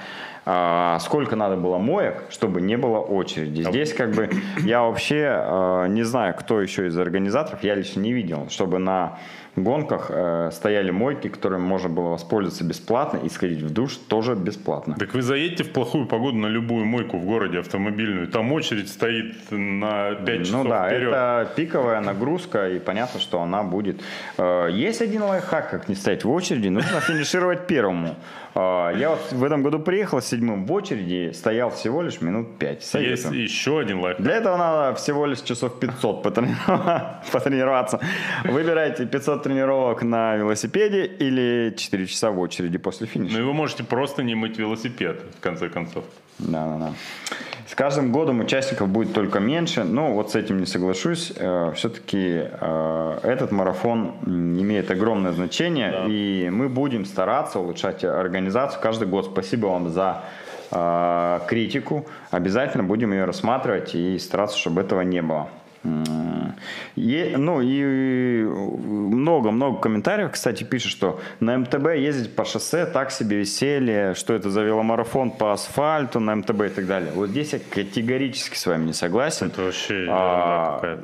А, сколько надо было моек, чтобы не было очереди. Здесь как бы я вообще э, не знаю, кто еще из организаторов, я лично не видел, чтобы на гонках э, стояли мойки, которыми можно было воспользоваться бесплатно и сходить в душ тоже бесплатно. Так вы заедете в плохую погоду на любую мойку в городе автомобильную, там очередь стоит на 5 часов Ну да, вперед. это пиковая нагрузка, и понятно, что она будет. Э, Есть один лайфхак, как не стоять в очереди, нужно финишировать первому. Э, Я вот в этом году приехал седьмым в очереди, стоял всего лишь минут пять. Есть еще один лайф. Для этого надо всего лишь часов 500 потренироваться. потренироваться. Выбирайте 500 тренировок на велосипеде или 4 часа в очереди после финиша. Ну и вы можете просто не мыть велосипед, в конце концов. Да, да, да. С каждым годом участников будет только меньше. Но вот с этим не соглашусь. Все-таки этот марафон имеет огромное значение. И мы будем стараться улучшать организацию каждый год. Спасибо вам за э, критику. Обязательно будем ее рассматривать и стараться, чтобы этого не было. Е- ну и много-много комментариев, кстати, пишут, что на МТБ ездить по шоссе так себе веселье, что это за веломарафон по асфальту на МТБ и так далее. Вот здесь я категорически с вами не согласен. Это вообще А.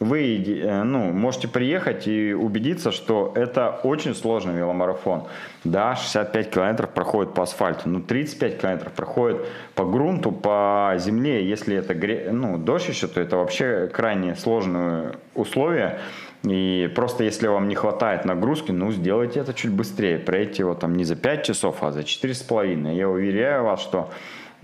Вы э, ну, можете приехать и убедиться, что это очень сложный веломарафон. Да, 65 километров проходит по асфальту, но 35 километров проходит по грунту, по земле. Если это ну, дождь еще, то это вообще крайне сложные условия. И просто если вам не хватает нагрузки, ну, сделайте это чуть быстрее. Пройдите его там не за 5 часов, а за 4,5. Я уверяю вас, что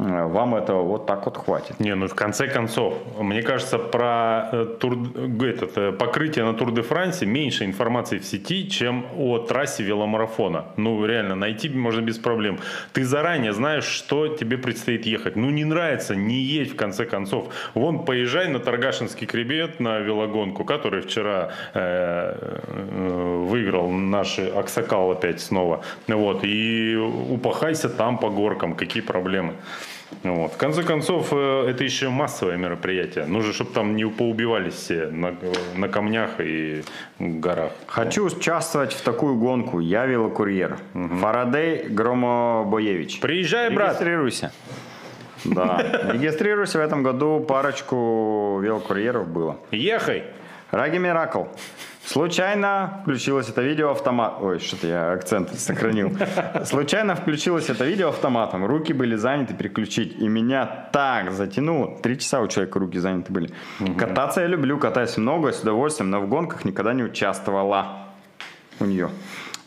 вам этого вот так вот хватит. Не, ну в конце концов, мне кажется, про э, тур, этот, э, покрытие на Тур де Франсе меньше информации в сети, чем о трассе веломарафона. Ну, реально, найти можно без проблем. Ты заранее знаешь, что тебе предстоит ехать. Ну, не нравится, не едь в конце концов. Вон, поезжай на Таргашинский хребет на велогонку, который вчера э, э, выиграл наш Аксакал опять снова. Вот, и упахайся там по горкам, какие проблемы. Вот. В конце концов, э, это еще массовое мероприятие. Нужно, чтобы там не поубивались все на, на камнях и горах. Хочу участвовать в такую гонку. Я велокурьер. Фарадей Громобоевич. Приезжай, брат. Регистрируйся. Да. Регистрируйся в этом году. Парочку велокурьеров было. Ехай. Раги Миракл. Случайно включилось это видео автомат. Ой, что-то я акцент сохранил. Случайно включилось это видео автоматом. Руки были заняты переключить. И меня так затянуло. Три часа у человека руки заняты были. Кататься я люблю, катаюсь много, с удовольствием, но в гонках никогда не участвовала у нее.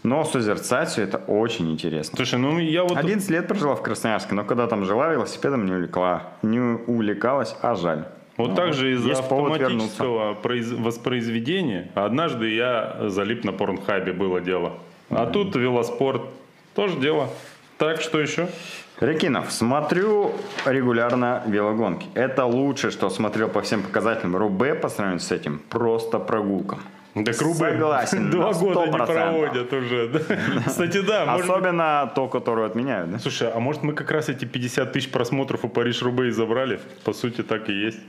Но созерцать все это очень интересно. Слушай, ну я вот... 11 лет прожила в Красноярске, но когда там жила, велосипедом не увлекла. Не увлекалась, а жаль. Вот Ну, так же из-за автоматического произ- воспроизведения. Однажды я залип на порнхабе, было дело. А тут велоспорт. Тоже дело. Так, что еще? Рекинов, смотрю регулярно велогонки. Это лучшее, что смотрел по всем показателям. Рубе по сравнению с этим просто прогулка. Так Рубе Согласен, Два года не 100%. проводят уже. да. Кстати, да. может- Особенно то, которую отменяют. Да? Слушай, а может мы как раз эти 50 тысяч просмотров у Париж-Рубе и забрали? По сути, так и есть.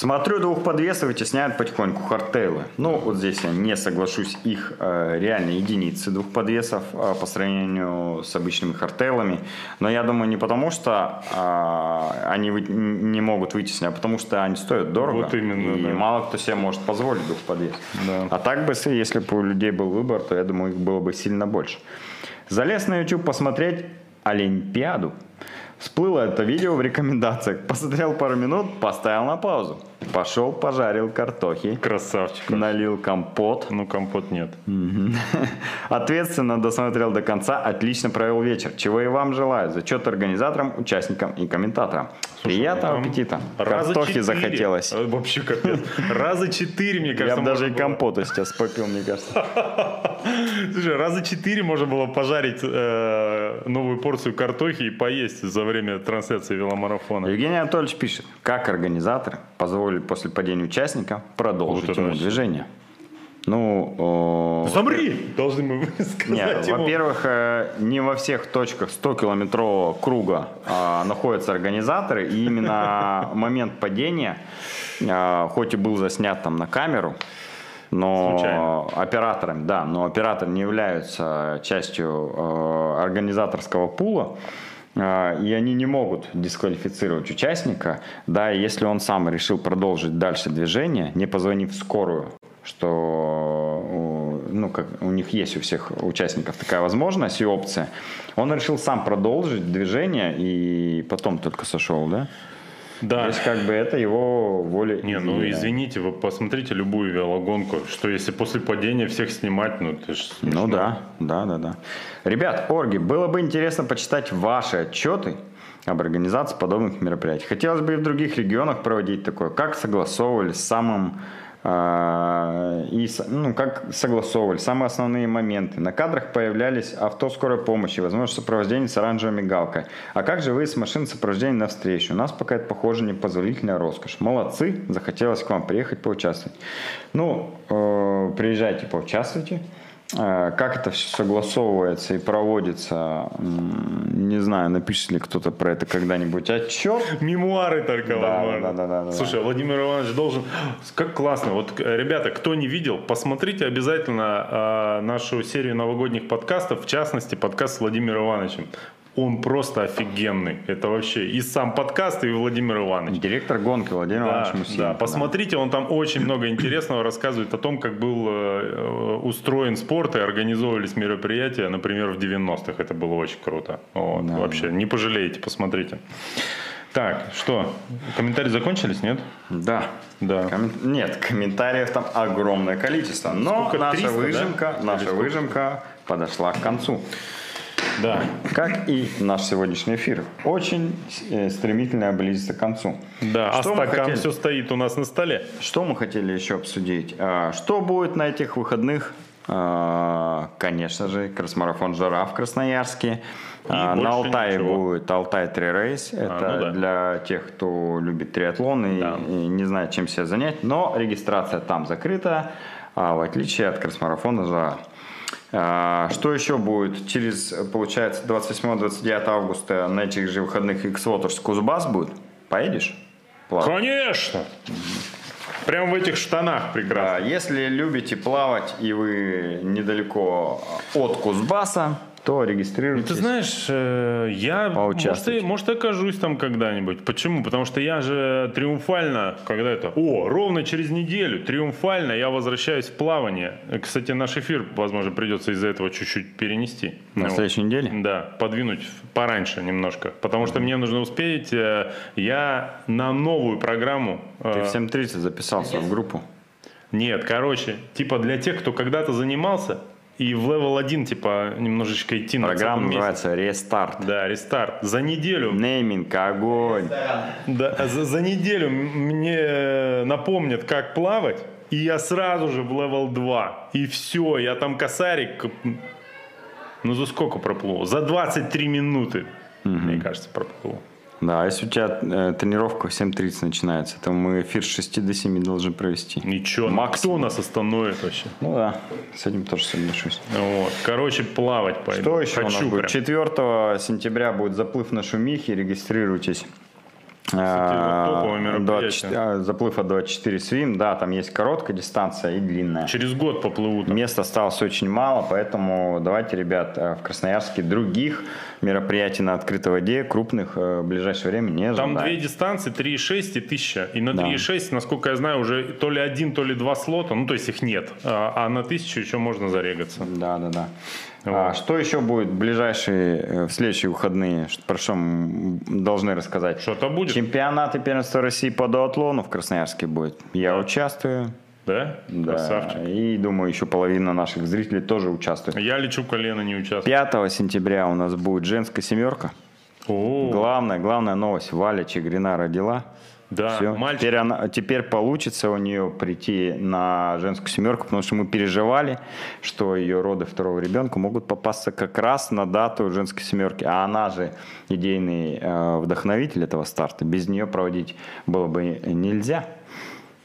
Смотрю, двухподвесов вытесняют потихоньку хардтейлы. Ну, вот здесь я не соглашусь, их э, реально единицы двухподвесов э, по сравнению с обычными хардтейлами. Но я думаю, не потому что э, они вы- не могут вытеснить, а потому что они стоят дорого. Вот именно, И да. мало кто себе может позволить двухподвес. Да. А так бы, если бы у людей был выбор, то я думаю, их было бы сильно больше. Залез на YouTube посмотреть Олимпиаду. Всплыло это видео в рекомендациях. Посмотрел пару минут, поставил на паузу. Пошел, пожарил картохи, Красавчик. налил компот. Ну, компот нет. Ответственно досмотрел до конца, отлично провел вечер. Чего и вам желаю. Зачет организаторам, участникам и комментаторам. Приятного Там аппетита. раза Картохи четыре. захотелось. Э, Вообще капец. Раза четыре, мне Я кажется, бы даже и было- компота сейчас попил, мне кажется. Слушай, раза четыре можно было пожарить э, новую порцию картохи и поесть за время трансляции веломарафона. Евгений Анатольевич пишет, как организаторы позволили после падения участника продолжить Вот ему движение. Ну, о, Замри! Должны мы сказать Нет, ему. во-первых, э, не во всех точках 100-километрового круга а, находятся организаторы, и именно момент падения, а, хоть и был заснят там на камеру, но Случайно. операторами, да, но операторы не являются частью э, организаторского пула, э, и они не могут дисквалифицировать участника, да, если он сам решил продолжить дальше движение, не позвонив в скорую, что ну, как у них есть у всех участников такая возможность и опция, он решил сам продолжить движение и потом только сошел, да? То Да. есть как бы это его воля. Не, ну извините, вы посмотрите любую велогонку, что если после падения всех снимать, ну это ж Ну да, да, да, да. Ребят, Орги, было бы интересно почитать ваши отчеты об организации подобных мероприятий. Хотелось бы и в других регионах проводить такое. Как согласовывали с самым и с- ну, как согласовывали самые основные моменты. На кадрах появлялись авто скорой помощи, возможно, сопровождение с оранжевой мигалкой. А как же вы с машин сопровождения навстречу? У нас пока это, похоже, непозволительная роскошь. Молодцы, захотелось к вам приехать поучаствовать. Ну, э, приезжайте, поучаствуйте. Э, Как это все согласовывается и проводится, не знаю, напишет ли кто-то про это когда-нибудь отчет. Мемуары только, Да, возможно. да, да, да, да, Слушай, Владимир Иванович должен... Как классно. Вот, э, ребята, кто не видел, посмотрите обязательно э, нашу серию новогодних подкастов, в частности, подкаст с Владимиром Ивановичем. Он просто офигенный. Это вообще и сам подкаст, и Владимир Иванович. Директор гонки Владимир Да, Иванович да, Мусиенко, посмотрите, он там очень много интересного рассказывает о том, как был э, э, устроен спорт и организовывались мероприятия, например, в 90-х. Это было очень круто. Вот, Да, вообще, не пожалеете, посмотрите. Так, что, комментарии закончились, нет? Да. Да. Коммен- Нет, комментариев там огромное количество. Но Сколько, наша 300, да? выжимка, Или наша выжимка подошла к концу. Да. как и наш сегодняшний эфир, очень э, стремительно близится к концу. Да, а Что мы стакан хотели? все стоит у нас на столе. Что мы хотели еще обсудить? А, Что будет на этих выходных? А, Конечно же, кросс-марафон «Жара» в Красноярске. А, больше На Алтае ничего. будет Алтай Три Рейс. Это ну да. для тех, кто любит триатлон и, Да. и не знает, чем себя занять. Но регистрация там закрыта, а, в отличие от кросс-марафона «Жара». А, Что еще будет? Через, получается, 28-29 августа на этих же выходных X-Waters Кузбасс будет? Поедешь? Плавать? Конечно. Прям в этих штанах прекрасно. Если любите плавать и вы недалеко от Кузбасса, то регистрируйтесь. Ты знаешь, э, я может и, может окажусь там когда-нибудь. Почему? Потому что я же триумфально, когда это, о, ровно через неделю, триумфально я возвращаюсь в плавание. Кстати, наш эфир, возможно, придется из-за этого чуть-чуть перенести. На Ну, следующей неделе? Да, подвинуть пораньше немножко. Потому что мне нужно успеть, э, я на новую программу... э, Ты в 7.30 записался в группу. Нет, короче, типа для тех, кто когда-то занимался, и в level 1, типа, немножечко идти на Программа называется «Рестарт». Да, рестарт. За неделю, Нейминг, огонь. да, за, за неделю мне напомнят, как плавать, и я сразу же в level 2. И все, я там косарик, ну за сколько проплыл? За 23 минуты, мне кажется, проплыл. Да, а если у тебя э, тренировка в 7.30 начинается, то мы эфир с 6 до 7 должны провести. Ничего, Максимум. кто нас остановит вообще? Ну да, с этим тоже соглашусь. Вот. Короче, плавать пойду. Что еще у нас Хочу будет? прям. 4 сентября будет заплыв на Шумихе, регистрируйтесь. А, топовое мероприятие. 24 а, заплыв от 24 свим, да, там есть короткая дистанция и длинная. Через год поплывут. Мест осталось очень мало, поэтому давайте, ребят, э, в Красноярске других мероприятий на открытой воде, крупных, э, в ближайшее время не Там ожидаем. две дистанции, 3,6 и 1000. И на Да. 3,6, насколько я знаю, уже то ли один, то ли два слота, ну то есть их нет. А, а на 1000 еще можно зарегаться. Да, да, да. А, что еще будет в ближайшие, э, в следующие выходные? Про что мы должны рассказать? Что-то будет, Чемпионат и первенство России по дуатлону в Красноярске будет. Я участвую. да? Да. Красавчик. И думаю, еще половина наших зрителей тоже участвует. Я лечу колено, не участвую. 5 сентября у нас будет женская семерка. О, Главная, главная новость. Валя Чегрина родила. Да, Всё. мальчик. Теперь, она, теперь получится у нее прийти на женскую семерку, потому что мы переживали, что ее роды второго ребенка могут попасться как раз на дату женской семерки. А она же идейный э, вдохновитель этого старта. Без нее проводить было бы нельзя.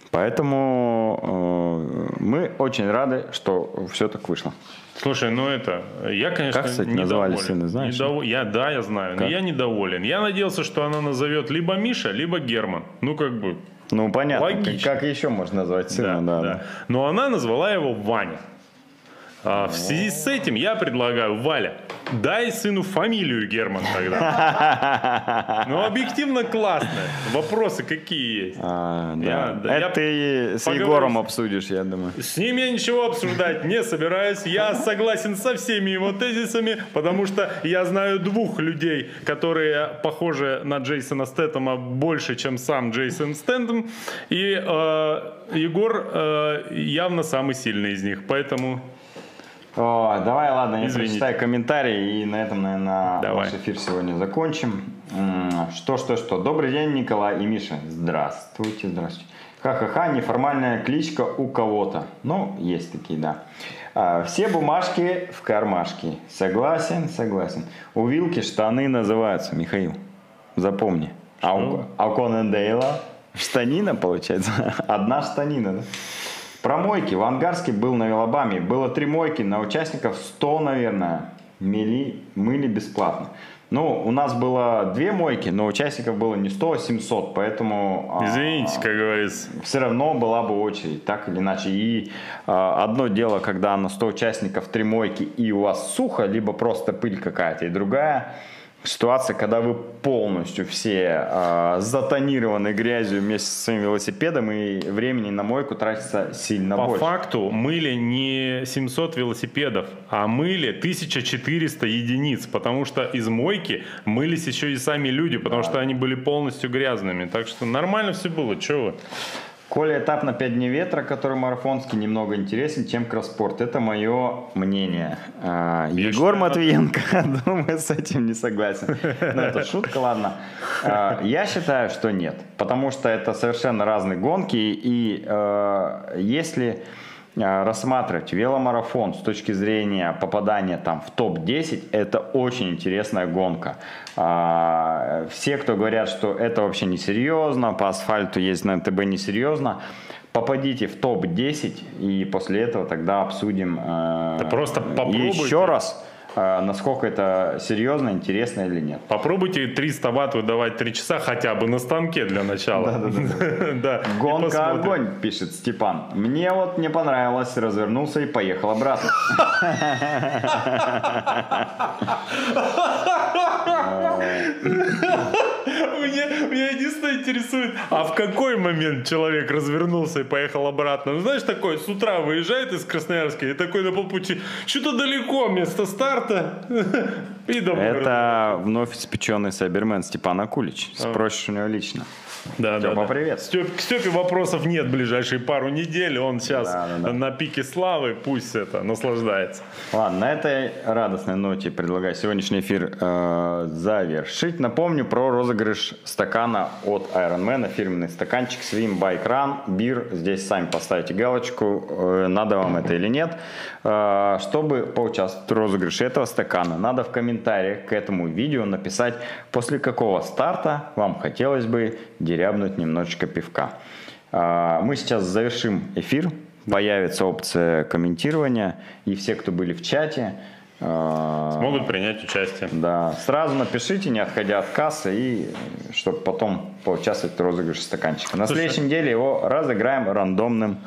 Поэтому э, мы очень рады, что все так вышло. Слушай, ну это, я, конечно, Как, кстати, недоволен. назвали сына, знаешь? Недово- Я, да, я знаю, но Как? я недоволен. Я надеялся, что она назовет либо Миша, либо Герман. Ну, как бы, Ну, понятно. Логично. Как, как еще можно назвать сына? да, Да, да. Но она назвала его Ваня. А в связи с этим я предлагаю, Валя, дай сыну фамилию Герман тогда. Ну, объективно классно. Вопросы какие есть? А, да. Я- Это я ты с поговорю Егором обсудишь, я думаю. С ним я ничего обсуждать не собираюсь. Я согласен со всеми его тезисами, потому что я знаю двух людей, которые похожи на Джейсона Стэттема больше, чем сам Джейсон Стэттем. И э, Егор э, явно самый сильный из них. Поэтому О, давай, ладно, я Извините. прочитаю комментарии и на этом, наверное, Давай. наш эфир сегодня закончим. Что, что, что. Добрый день, Николай и Миша. Здравствуйте, здравствуйте. Ха-ха-ха, неформальная кличка у кого-то. Ну, есть такие, да. А, все бумажки в кармашке. Согласен, согласен. У Вилки штаны называются, Михаил. Запомни. А у, а у Конан-Дейла штанина, получается? Одна штанина, да? Про мойки. В Ангарске был на Велобаме. Было три мойки. На участников 100, наверное. Мели, мыли бесплатно. Ну, у нас было две мойки, но участников было не 100, а 700. Поэтому... а, извините, как говорится. все равно была бы очередь, так или иначе. И а, одно дело, когда на 100 участников три мойки и у вас сухо, либо просто пыль какая-то, и другая ситуация, когда вы полностью все а, затонированы грязью вместе со своим велосипедом, и времени на мойку тратится сильно По больше. факту мыли не 700 велосипедов, а мыли 1400 единиц, потому что из мойки мылись еще и сами люди, потому что они были полностью грязными. Так что нормально все было, чего вы. Коля этап на 5 дней ветра, который марафонский, немного интересен, чем кросспорт. Это мое мнение. А, Егор Матвиенко, думаю, с этим не согласен. Но это шутка, ладно. А, я считаю, что нет. Потому что это совершенно разные гонки. И э, если рассматривать веломарафон с точки зрения попадания там в топ-10, это очень интересная гонка. А, Все, кто говорят, что это вообще несерьезно, по асфальту ездить на МТБ несерьезно, попадите в топ-10 и после этого тогда обсудим э, Да просто попробуйте. еще раз, э, насколько это серьезно, интересно или нет. Попробуйте 300 ватт выдавать 3 часа хотя бы на станке для начала. Да, Гонка огонь, пишет Степан. Мне вот не понравилось, развернулся и поехал обратно. Меня, меня единственное интересует, а в какой момент человек развернулся и поехал обратно? Ну, знаешь, такой с утра выезжает из Красноярска и такой на полпути, что-то далеко место старта. И домой. Это вновь испеченный сайбермен Степан Акулич. Спросишь у него лично. Да, Степа, да. привет. Степ- к Степе вопросов нет ближайшие пару недель. Он сейчас Да, да, да. на пике славы, пусть это, наслаждается. Ладно, на этой радостной ноте предлагаю сегодняшний эфир э, завершить. Напомню про розыгрыш стакана от Ironman, фирменный стаканчик Swim Bike Run, бир. Здесь сами поставите галочку, э, надо вам это или нет. Э, чтобы поучаствовать в розыгрыше этого стакана, надо в комментариях к этому видео написать, после какого старта вам хотелось бы дерябнуть немножечко пивка. А, Мы сейчас завершим эфир. Появится опция комментирования. И все, кто были в чате, а, Могут принять участие. да, сразу напишите, не отходя от кассы, и чтобы потом поучаствовать в розыгрыше стаканчика. На Слушай, следующей неделе его разыграем рандомным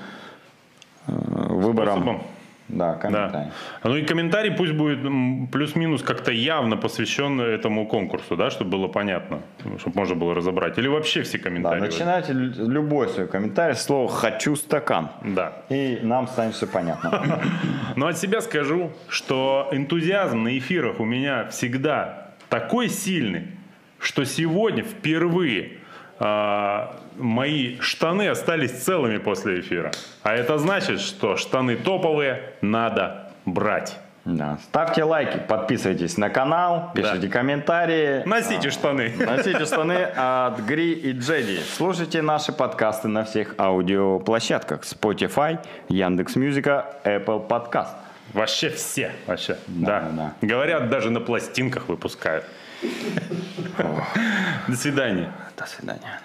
э, выбором. Способом. Да, Да. комментарий. Ну и комментарий пусть будет плюс-минус как-то явно посвящен этому конкурсу, да, чтобы было понятно, чтобы можно было разобрать. Или вообще все Да, комментарии. начинайте лю- любой свой комментарий с слова «хочу стакан». Да. И нам станет все понятно. Но от себя скажу, что энтузиазм на эфирах у меня всегда такой сильный, что сегодня впервые а, мои штаны остались целыми после эфира. А это значит, что штаны топовые надо брать. Да. Ставьте лайки, подписывайтесь на канал, пишите комментарии. Носите штаны. Носите штаны от Гри и Джеди. Слушайте наши подкасты на всех аудиоплощадках. Spotify, Яндекс.Музыка, Apple Podcast. Вообще все. Вообще. Да. да, Говорят, даже на пластинках выпускают. До свидания. До свидания.